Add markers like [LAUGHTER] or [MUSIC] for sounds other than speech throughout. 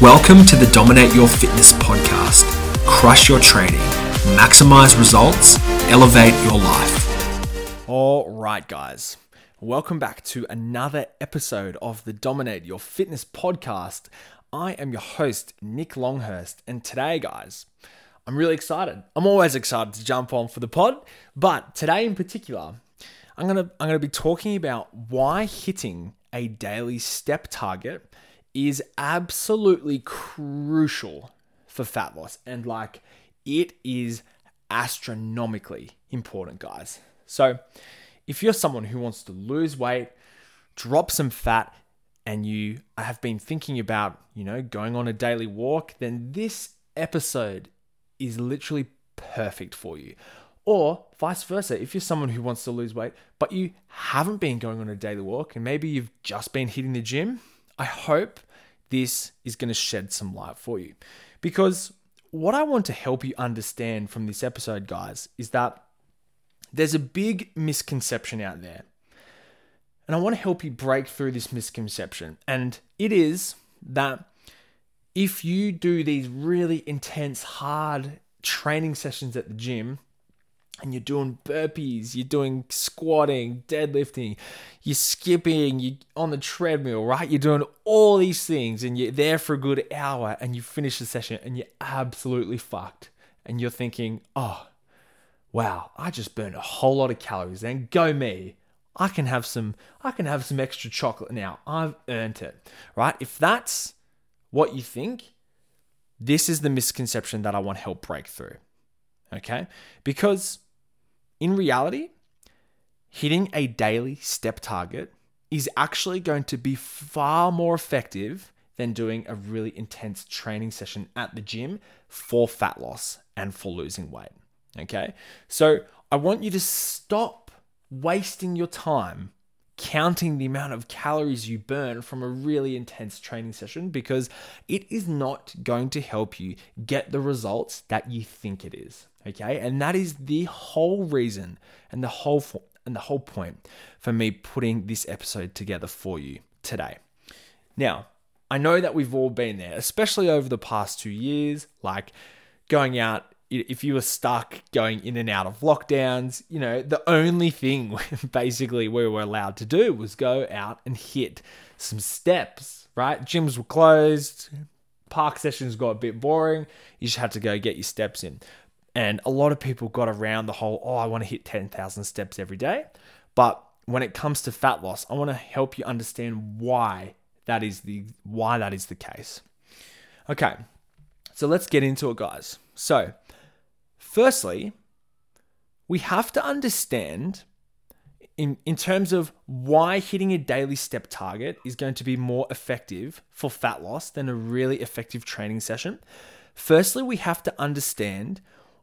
Welcome to the Dominate Your Fitness podcast. Crush your training, maximize results, elevate your life. All right, guys. Welcome back to another episode of the Dominate Your Fitness podcast. I am your host, Nick Longhurst, and today, guys, I'm really excited. I'm always excited to jump on for the pod, but today in particular, I'm gonna I'm gonna be talking about why hitting a daily step target is absolutely crucial for fat loss. And like it is astronomically important, guys. So if you're someone who wants to lose weight, drop some fat, and you have been thinking about, you know, going on a daily walk, then this episode is literally perfect for you. Or vice versa, if you're someone who wants to lose weight, but you haven't been going on a daily walk and maybe you've just been hitting the gym, I hope this is going to shed some light for you. Because what I want to help you understand from this episode, guys, is that there's a big misconception out there. And I want to help you break through this misconception. And it is that if you do these really intense, hard training sessions at the gym, and you're doing burpees, you're doing squatting, deadlifting, you're skipping, you're on the treadmill, right? You're doing all these things and you're there for a good hour and you finish the session and you're absolutely fucked. And you're thinking, oh, wow, I just burned a whole lot of calories and go me. I can have some I can have some extra chocolate now. I've earned it. Right? If that's what you think, this is the misconception that I want help break through. Okay? Because in reality, hitting a daily step target is actually going to be far more effective than doing a really intense training session at the gym for fat loss and for losing weight. Okay. So I want you to stop wasting your time counting the amount of calories you burn from a really intense training session because it is not going to help you get the results that you think it is. Okay? And that is the whole reason and the whole and the whole point for me putting this episode together for you today. Now, I know that we've all been there, especially over the past 2 years, like going out if you were stuck going in and out of lockdowns, you know, the only thing [LAUGHS] basically we were allowed to do was go out and hit some steps, right? Gyms were closed, park sessions got a bit boring. You just had to go get your steps in. And a lot of people got around the whole, oh, I want to hit 10,000 steps every day. But when it comes to fat loss, I want to help you understand why that is the why that is the case. Okay. So let's get into it, guys. So, Firstly, we have to understand in, in terms of why hitting a daily step target is going to be more effective for fat loss than a really effective training session. Firstly, we have to understand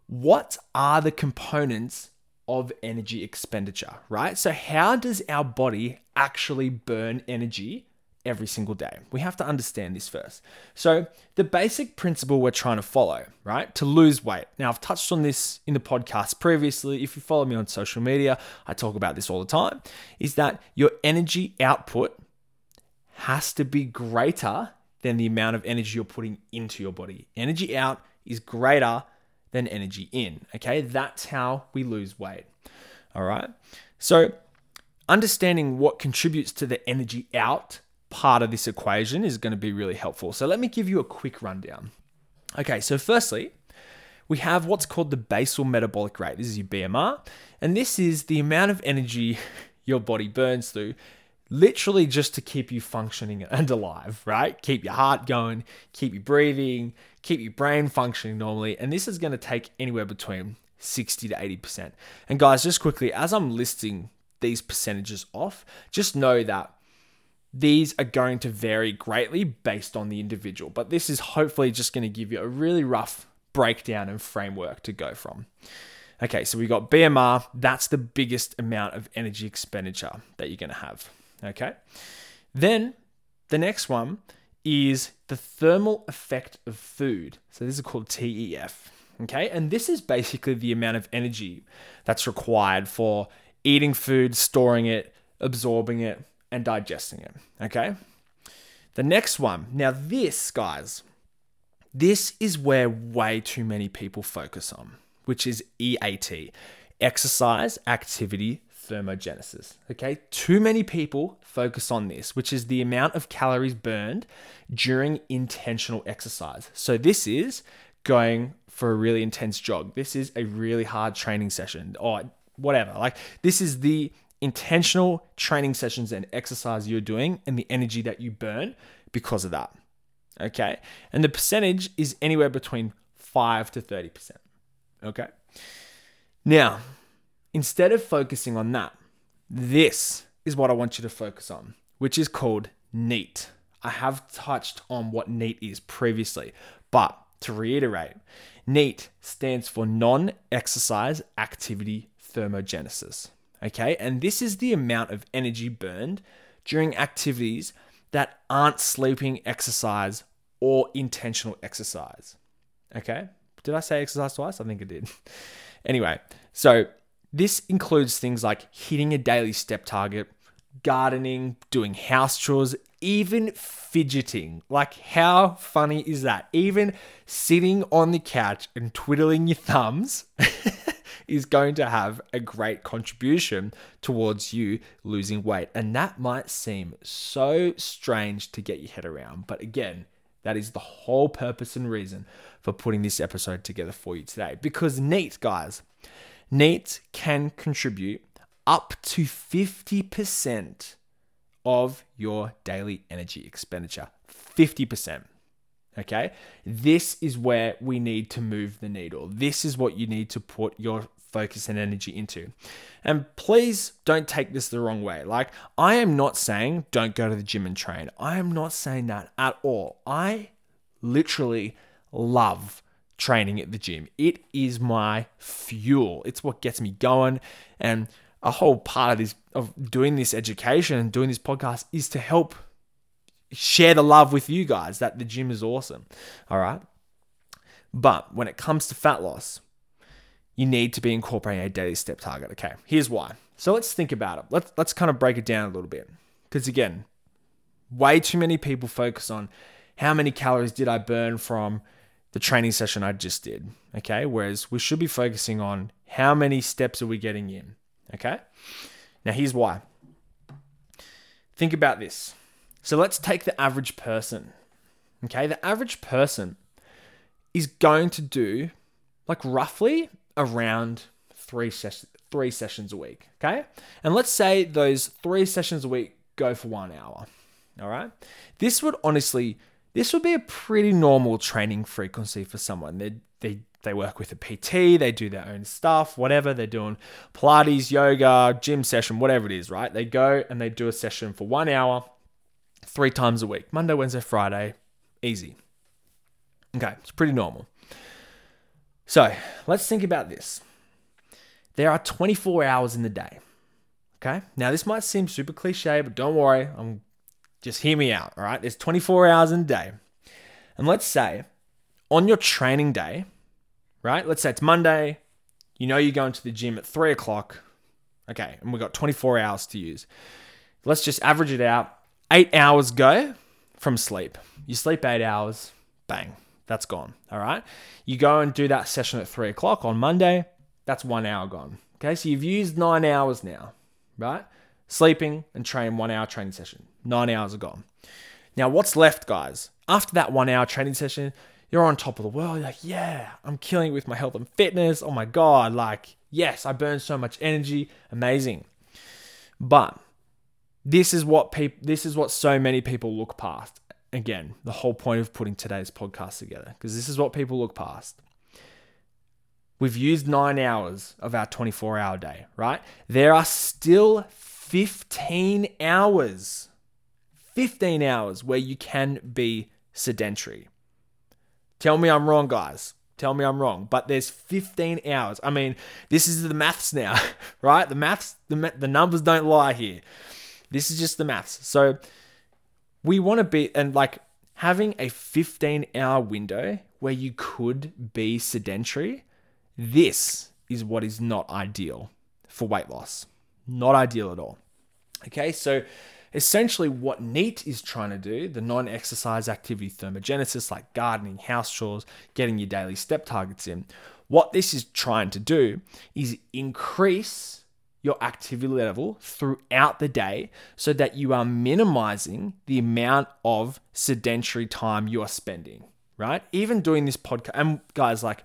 what are the components of energy expenditure, right? So, how does our body actually burn energy every single day. We have to understand this first. So, the basic principle we're trying to follow, right, to lose weight. Now, I've touched on this in the podcast previously. If you follow me on social media, I talk about this all the time, is that your energy output has to be greater than the amount of energy you're putting into your body. Energy out is greater than energy in, okay? That's how we lose weight. All right? So, understanding what contributes to the energy out part of this equation is going to be really helpful. So let me give you a quick rundown. Okay, so firstly, we have what's called the basal metabolic rate. This is your BMR, and this is the amount of energy [LAUGHS] your body burns through literally just to keep you functioning and alive, right? Keep your heart going, keep you breathing, keep your brain functioning normally, and this is going to take anywhere between 60 to 80%. And guys, just quickly, as I'm listing these percentages off, just know that these are going to vary greatly based on the individual, but this is hopefully just going to give you a really rough breakdown and framework to go from. Okay, so we got BMR, that's the biggest amount of energy expenditure that you're going to have. Okay, then the next one is the thermal effect of food. So this is called TEF. Okay, and this is basically the amount of energy that's required for eating food, storing it, absorbing it, and digesting it. Okay. The next one. Now, this, guys, this is where way too many people focus on, which is EAT exercise, activity, thermogenesis. Okay, too many people focus on this, which is the amount of calories burned during intentional exercise. So, this is going for a really intense jog. This is a really hard training session or whatever. Like, this is the intentional training sessions and exercise you're doing and the energy that you burn because of that. Okay. And the percentage is anywhere between 5 to 30%. Okay. Now, instead of focusing on that, this is what I want you to focus on, which is called NEAT. I have touched on what NEAT is previously, but to reiterate, NEAT stands for non exercise activity thermogenesis. Okay, and this is the amount of energy burned during activities that aren't sleeping, exercise, or intentional exercise. Okay, did I say exercise twice? I think I did. [LAUGHS] anyway, so this includes things like hitting a daily step target, gardening, doing house chores, even fidgeting. Like, how funny is that? Even sitting on the couch and twiddling your thumbs [LAUGHS] is going to have a great contribution towards you losing weight. And that might seem so strange to get your head around. But again, that is the whole purpose and reason for putting this episode together for you today. Because NEAT, guys, NEAT can contribute up to 50% of your daily energy expenditure. 50%. Okay. This is where we need to move the needle. This is what you need to put your focus and energy into. And please don't take this the wrong way. Like, I am not saying don't go to the gym and train. I am not saying that at all. I literally love training at the gym. It is my fuel. It's what gets me going. And a whole part of this of doing this education and doing this podcast is to help share the love with you guys that the gym is awesome. All right. But when it comes to fat loss, you need to be incorporating a daily step target. Okay, here's why. So let's think about it. Let's let's kind of break it down a little bit. Because again, way too many people focus on how many calories did I burn from the training session I just did. Okay, whereas we should be focusing on how many steps are we getting in. Okay, now here's why. Think about this. So let's take the average person. Okay, the average person is going to do like roughly around three three sessions a week. Okay, and let's say those three sessions a week go for one hour. All right, this would honestly this would be a pretty normal training frequency for someone. They they they work with a PT, they do their own stuff, whatever they're doing, Pilates, yoga, gym session, whatever it is, right? They go and they do a session for one hour, three times a week, Monday, Wednesday, Friday, easy. Okay, it's pretty normal. So let's think about this. There are 24 hours in the day. Okay. Now, this might seem super cliche, but don't worry. I'm just hear me out. All right. There's 24 hours in a day. And let's say on your training day, right? Let's say it's Monday. You know you're going to the gym at three o'clock. Okay. And we've got 24 hours to use. Let's just average it out. Eight hours go from sleep. You sleep eight hours, bang, that's gone. All right. You go and do that session at three o'clock on Monday. That's one hour gone. Okay. So you've used nine hours now, right? Sleeping and train one hour training session. Nine hours are gone. Now, what's left, guys? After that one hour training session, you're on top of the world. You're like, yeah, I'm killing it with my health and fitness. Oh my God. Like, yes, I burn so much energy. Amazing. But this is what people, this is what so many people look past again, the whole point of putting today's podcast together, because this is what people look past. We've used nine hours of our 24 hour day, right? There are still 15 hours, 15 hours where you can be sedentary. Tell me I'm wrong, guys. Tell me I'm wrong. But there's 15 hours. I mean, this is the maths now, [LAUGHS] right? The maths, the, the numbers don't lie here. This is just the maths. So we want to be and like having a 15 hour window where you could be sedentary this is what is not ideal for weight loss not ideal at all okay so essentially what NEAT is trying to do, the non exercise activity thermogenesis, like gardening, house chores, getting your daily step targets in, what this is trying to do is increase your activity level throughout the day so that you are minimizing the amount of sedentary time you are spending, right? Even doing this podcast, and guys, like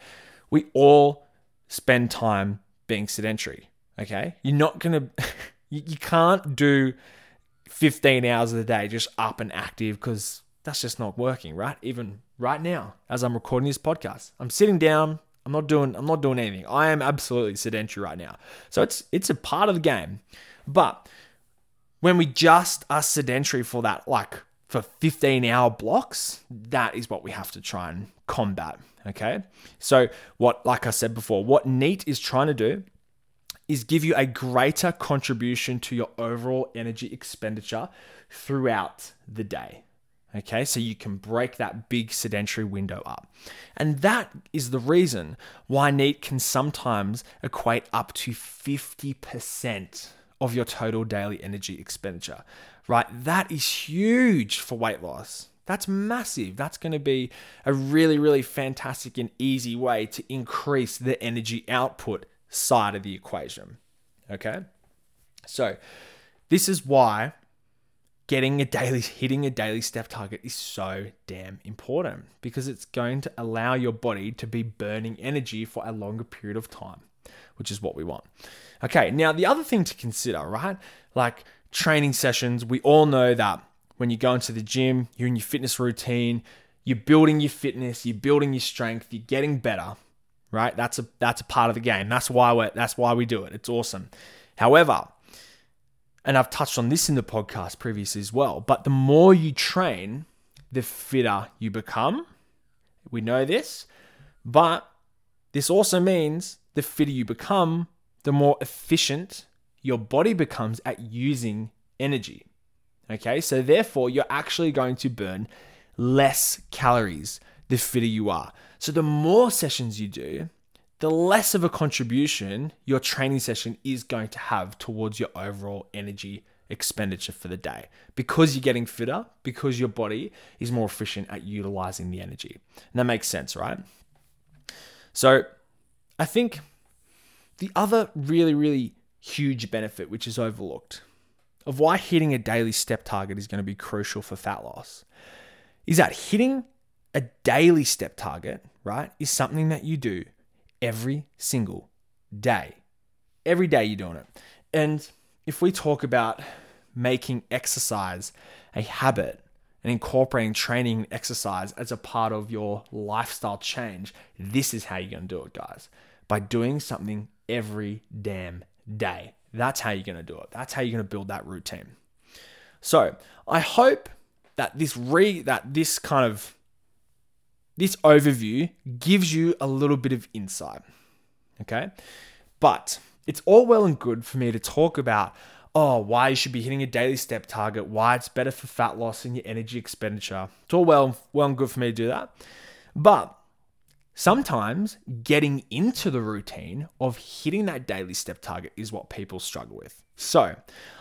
we all spend time being sedentary, okay? You're not gonna, [LAUGHS] you can't do 15 hours of the day just up and active because that's just not working, right? Even right now, as I'm recording this podcast, I'm sitting down, I'm not doing I'm not doing anything. I am absolutely sedentary right now. So it's it's a part of the game. But when we just are sedentary for that like for 15 hour blocks, that is what we have to try and combat, okay? So what like I said before, what NEAT is trying to do is give you a greater contribution to your overall energy expenditure throughout the day. Okay, so you can break that big sedentary window up. And that is the reason why NEAT can sometimes equate up to 50% of your total daily energy expenditure, right? That is huge for weight loss. That's massive. That's going to be a really, really fantastic and easy way to increase the energy output side of the equation. Okay, so this is why getting a daily [LAUGHS] hitting a daily step target is so damn important because it's going to allow your body to be burning energy for a longer period of time which is what we want okay now the other thing to consider right like training sessions we all know that when you go into the gym you're in your fitness routine you're building your fitness you're building your strength you're getting better right? That's a that's a part of the game. That's why we that's why we do it. It's awesome. However and I've touched on this in the podcast previously as well, but the more you train, the fitter you become. We know this, but this also means the fitter you become, the more efficient your body becomes at using energy. Okay, so therefore, you're actually going to burn less calories the fitter you are. So, the more sessions you do, the less of a contribution your training session is going to have towards your overall energy expenditure for the day because you're getting fitter, because your body is more efficient at utilizing the energy. And that makes sense, right? So, I think the other really, really huge benefit, which is overlooked, of why hitting a daily step target is going to be crucial for fat loss is that hitting a daily step target, right, is something that you do every single day. Every day you're doing it. And if we talk about making exercise a habit and incorporating training and exercise as a part of your lifestyle change, this is how you're going to do it, guys. By doing something every damn day. That's how you're going to do it. That's how you're going to build that routine. So, I hope that this re that this kind of this overview gives you a little bit of insight. Okay. But it's all well and good for me to talk about, oh, why you should be hitting a daily step target, why it's better for fat loss and your energy expenditure. It's all well, well and good for me to do that. But sometimes getting into the routine of hitting that daily step target is what people struggle with. So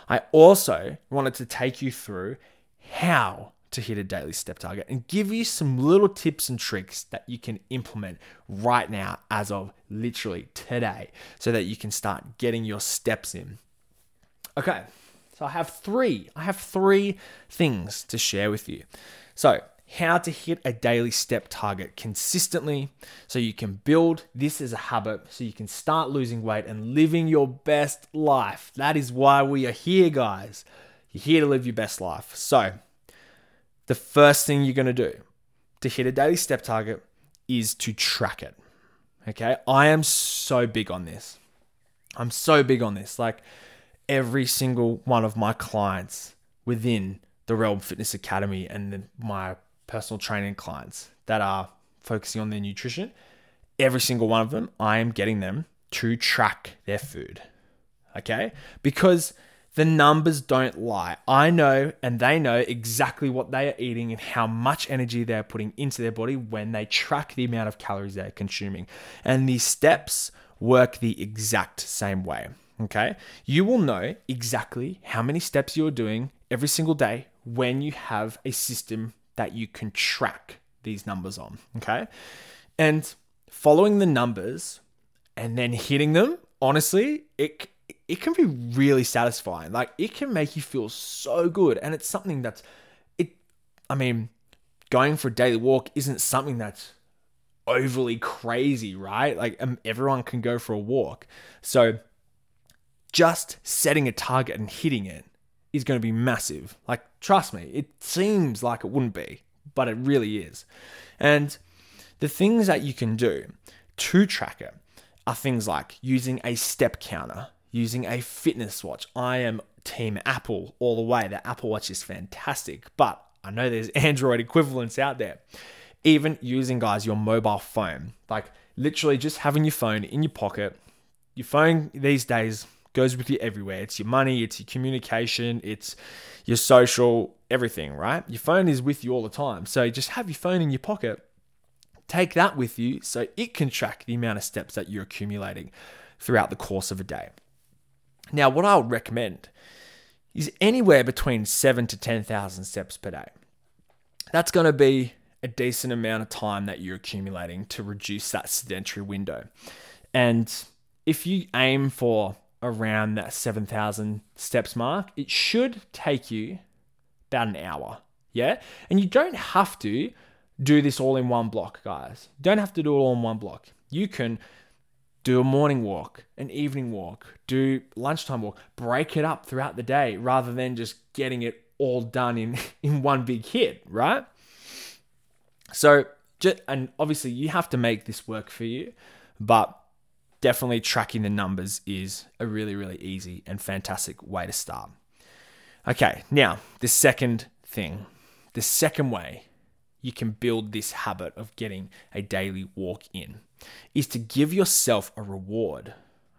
I also wanted to take you through how to hit a daily step target and give you some little tips and tricks that you can implement right now as of literally today so that you can start getting your steps in. Okay. So I have 3. I have 3 things to share with you. So, how to hit a daily step target consistently so you can build this as a habit so you can start losing weight and living your best life. That is why we are here, guys. You're here to live your best life. So, the first thing you're going to do to hit a daily step target is to track it. Okay. I am so big on this. I'm so big on this. Like every single one of my clients within the Realm Fitness Academy and my personal training clients that are focusing on their nutrition, every single one of them, I am getting them to track their food. Okay. Because the numbers don't lie. I know and they know exactly what they are eating and how much energy they're putting into their body when they track the amount of calories they're consuming. And these steps work the exact same way. okay, you will know exactly how many steps you're doing every single day when you have a system that you can track these numbers on, okay? And following the numbers and then hitting them, honestly, it it can be really satisfying. Like it can make you feel so good and it's something that's it I mean, going for a daily walk isn't something that's overly crazy, right? Like um, everyone can go for a walk. So just setting a target and hitting it is going to be massive. Like, trust me, it seems like it wouldn't be, but it really is. And the things that you can do to track it are things like using a step counter, using a fitness watch. I am team Apple all the way. The Apple Watch is fantastic, but I know there's [LAUGHS] Android equivalents out there. Even using, guys, your mobile phone, like literally just having your phone in your pocket. Your phone these days goes with you everywhere. It's your money, it's your communication, it's your social, everything, right? Your phone is with you all the time. So just have your phone in your pocket. Take that with you so it can track the amount of steps that you're accumulating throughout the course of a day. Now, what I would recommend is anywhere between seven to 10,000 steps per day. That's going to be a decent amount of time that you're accumulating to reduce that sedentary window. And if you aim for around that 7,000 steps mark, it should take you about an hour. Yeah. And you don't have to do this all in one block, guys. You don't have to do it all in one block. You can do a morning walk, an evening walk, do lunchtime walk, break it up throughout the day rather than just getting it all done in, [LAUGHS] in one big hit, right? So, just, and obviously you have to make this work for you, but definitely tracking the numbers is a really, really easy and fantastic way to start. Okay, now the second thing, the second way you can build this habit of getting a daily walk in is to give yourself a reward.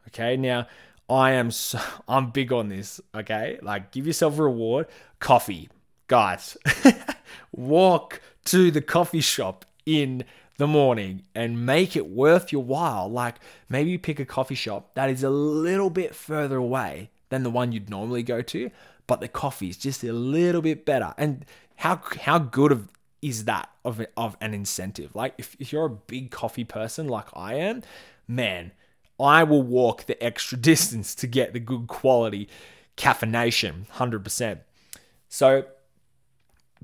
Okay, now I am so, [LAUGHS] I'm big on this. Okay, like give yourself a reward. Coffee, guys, [LAUGHS] walk to the coffee shop in the morning and make it worth your while. Like maybe you pick a coffee shop that is a little bit further away than the one you'd normally go to, but the coffee is just a little bit better. And how how good of is that of, of an incentive? Like if, if you're a big coffee person like I am, man, I will walk the extra [LAUGHS] distance to get the good quality caffeination, 100%. So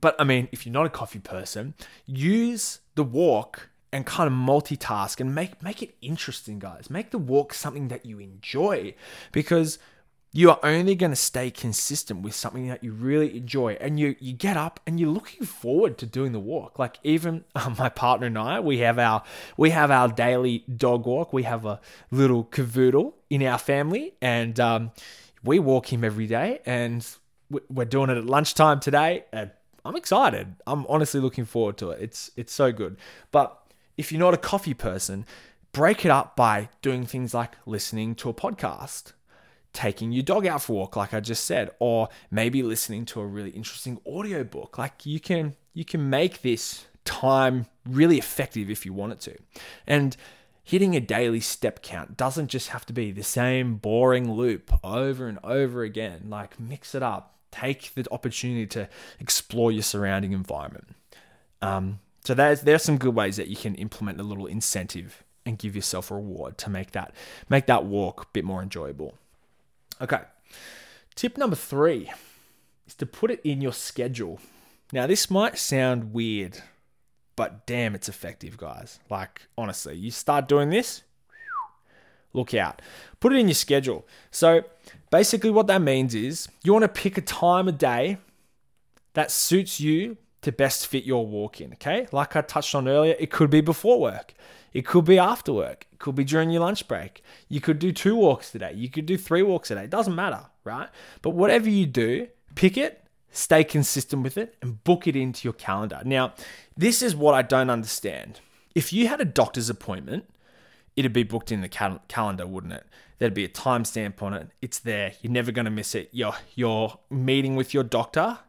but I mean, if you're not a coffee person, use the walk and kind of multitask and make make it interesting, guys. Make the walk something that you enjoy because you are only going to stay consistent with something that you really enjoy and you you get up and you're looking forward to doing the walk like even uh, [LAUGHS] my partner and I we have our we have our daily dog walk we have a little cavoodle in our family and um, we walk him every day and we're doing it at lunchtime today at I'm excited. I'm honestly looking forward to it. It's it's so good. But if you're not a coffee person, break it up by doing things like listening to a podcast, taking your dog out for a walk like I just said, or maybe listening to a really interesting audiobook. Like you can you can make this time really effective if you want it to. And hitting a daily step count doesn't just have to be the same boring loop over and over again. Like mix it up take the opportunity to explore your surrounding environment. Um, so there's there's some good ways that you can implement a little incentive and give yourself a reward to make that make that walk a bit more enjoyable. Okay. Tip number 3 is to put it in your schedule. Now this might sound weird, but damn it's effective, guys. Like honestly, you start doing this, look out. Put it in your schedule. So basically, what that means is you want to pick a time of day that suits you to best fit your walk in. Okay. Like I touched on earlier, it could be before work, it could be after work, it could be during your lunch break. You could do two walks today, you could do three walks a day. It doesn't matter, right? But whatever you do, pick it, stay consistent with it, and book it into your calendar. Now, this is what I don't understand. If you had a doctor's appointment, it'd be booked in the cal- calendar, wouldn't it? There'd be a timestamp on it. It's there. You're never going to miss it. Your your meeting with your doctor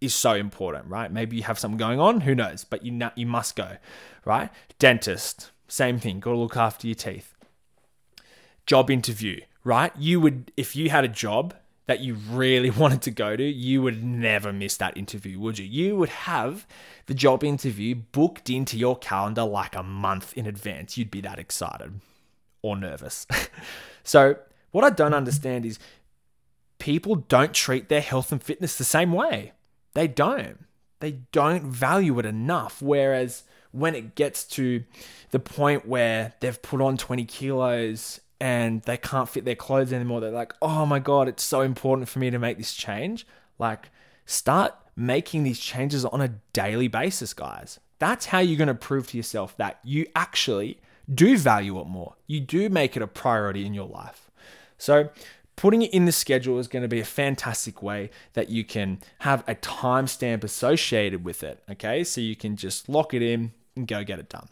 is so important, right? Maybe you have something going on, who knows? But you you must go, right? Dentist, same thing. Got to look after your teeth. Job interview, right? You would, if you had a job that you really [LAUGHS] wanted to go to, you would never miss that interview, would you? You would have the job interview booked into your calendar like a month in advance. You'd be that excited or nervous. [LAUGHS] so, what I don't understand is people don't treat their health and fitness the same way. They don't. They don't value it enough. Whereas when it gets to the point where they've put on 20 kilos and they can't fit their clothes anymore, they're like, oh my God, it's so important for me to make this change. Like, start making these changes on a daily basis, guys. That's how you're going to prove to yourself that you actually do value it more. You do make it a priority in your life. So, putting it in the schedule is going to be a fantastic way that you can have a timestamp associated with it. Okay, so you can just lock it in and go get it done.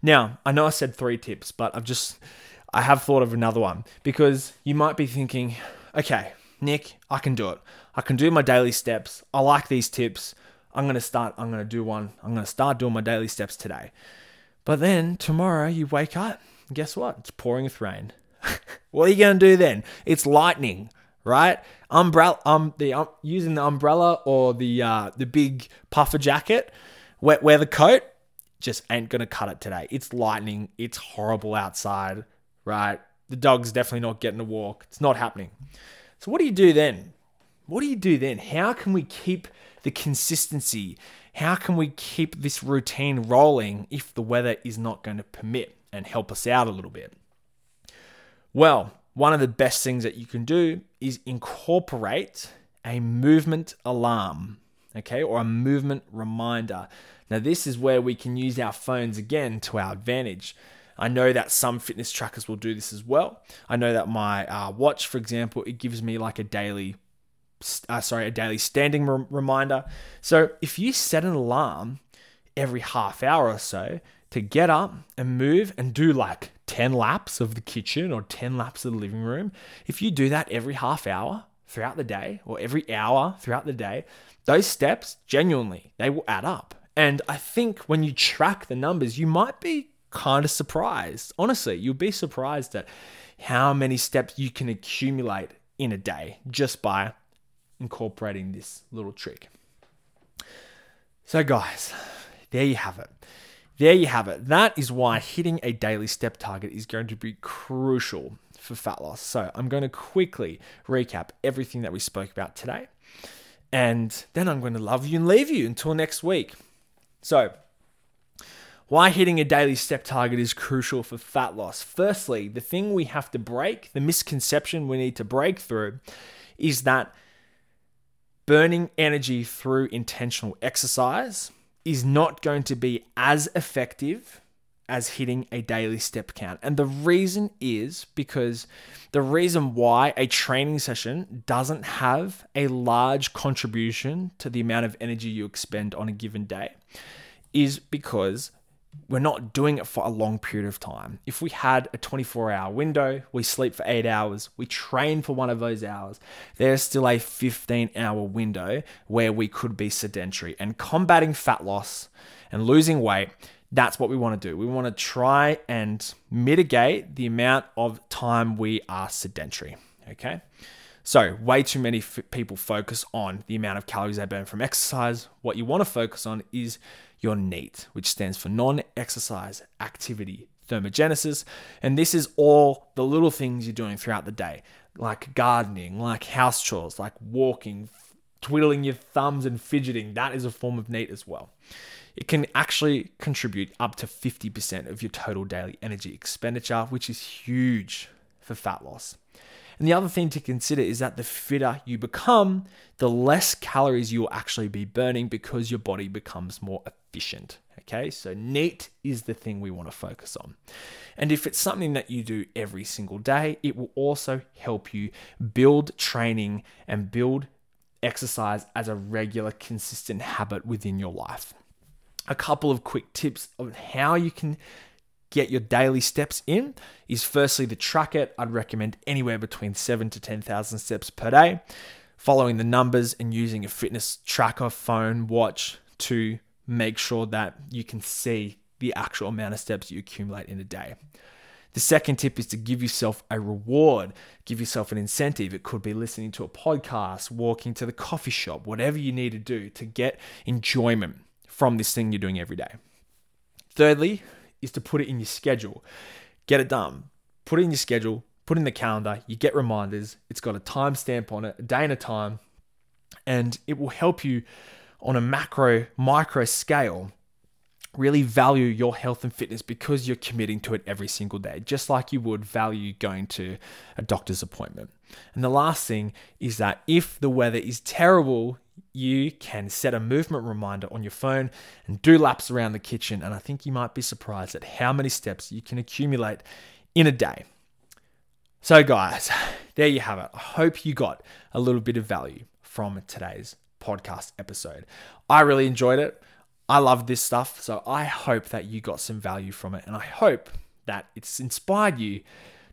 Now, I know I said three tips, but I've just I have thought of another one because you might be thinking, okay, Nick, I can do it. I can do my daily steps. I like these tips. I'm going to start, I'm going to do one. I'm going to start doing my daily steps today. But then tomorrow you wake up, guess what? It's pouring with rain. [LAUGHS] what are you going to do then? It's lightning, right? Umbrella, um, the um, using the umbrella or the uh, the big puffer jacket, wet weather coat, just ain't gonna cut it today. It's lightning. It's horrible outside, right? The dog's definitely not getting a walk. It's not happening. So what do you do then? What do you do then? How can we keep the consistency? How can we keep this routine rolling if the weather is not going to permit and help us out a little bit? Well, one of the best things that you can do is incorporate a movement alarm, okay, or a movement reminder. Now, this is where we can use our phones again to our advantage. I know that some fitness trackers will do this as well. I know that my uh, watch, for example, it gives me like a daily, uh, sorry, a daily standing re- reminder. So if you set an alarm every half hour or so to get up and move and do like 10 laps of the kitchen or 10 laps of the living room, if you do that every half hour throughout the day or every hour throughout the day, those steps genuinely they will add up. And I think when you track the numbers, you might be kind of surprised. Honestly, you'll be surprised at how many steps you can accumulate in a day just by incorporating this little trick. So, guys, there you have it. There you have it. That is why hitting a daily step target is going to be crucial for fat loss. So, I'm going to quickly recap everything that we spoke about today. And then I'm going to love you and leave you until next week. So, why hitting a daily step target is crucial for fat loss. Firstly, the thing we have to break, the misconception we need to break through, is that burning energy through intentional exercise is not going to be as effective as hitting a daily step count. And the reason is because the reason why a training session doesn't have a large contribution to the amount of energy you expend on a given day is because we're not doing it for a long period of time. If we had a 24 hour window, we sleep for eight hours, we train for one of those hours, there's still a 15 hour window where we could be sedentary. And combating fat loss and losing weight, that's what we want to do. We want to try and mitigate the amount of time we are sedentary. Okay. So, way too many f- people focus on the amount of calories they burn from exercise. What you want to focus on is your NEAT, which stands for non exercise activity thermogenesis. And this is all the little things you're doing throughout the day, like gardening, like house chores, like walking, twiddling your thumbs and fidgeting. That is a form of NEAT as well. It can actually contribute up to 50% of your total daily energy expenditure, which is huge for fat loss. And the other thing to consider is that the fitter you become, the less calories you'll actually be burning because your body becomes more efficient. Okay, so NEAT is the thing we want to focus on. And if it's something that you do every single day, it will also help you build training and build exercise as a regular, consistent habit within your life. A couple of quick tips on how you can get your daily steps in is firstly to track it. I'd recommend anywhere between seven to 10,000 steps per day, following the numbers and using a fitness tracker, phone, watch to make sure that you can see the actual amount of steps you accumulate in a day. The second tip is to give yourself a reward, give yourself an incentive. It could be listening to a podcast, walking to the coffee shop, whatever you need to do to get enjoyment from this thing you're doing every day. Thirdly, is to put it in your schedule. Get it done. Put it in your schedule, put in the calendar, you get reminders. It's got a timestamp on it, a day and a time, and it will help you on a macro, micro scale really value your health and fitness because you're committing to it every single day, just like you would value going to a doctor's appointment. And the last thing is that if the weather is terrible, you can set a movement reminder on your phone and do laps around the kitchen. And I think you might be surprised at how many steps you can accumulate in a day. So, guys, [LAUGHS] there you have it. I hope you got a little bit of value from today's podcast episode. I really enjoyed it. I love this stuff. So I hope that you got some value from it. And I hope that it's inspired you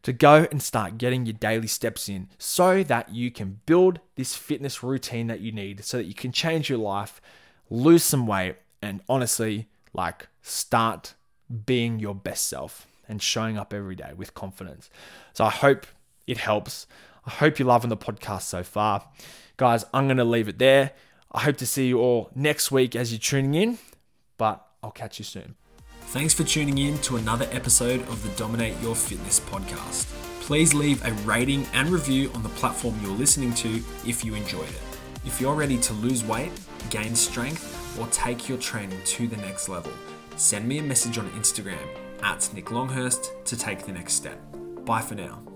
to go and start getting your daily steps in so that you can build this fitness routine that you need so that you can change your life, lose some weight, and honestly, like start being your best self and showing up every day with confidence. So I hope it helps. I hope you're loving the podcast so far. Guys, I'm going to leave it there. I hope to see you all next week as you're tuning in, but I'll catch you soon. Thanks for tuning in to another episode of the Dominate Your Fitness podcast. Please leave a rating and review on the platform you're listening to if you enjoyed it. If you're ready to lose weight, gain strength, or take your training to the next level, send me a message on Instagram at Nick Longhurst to take the next step. Bye for now.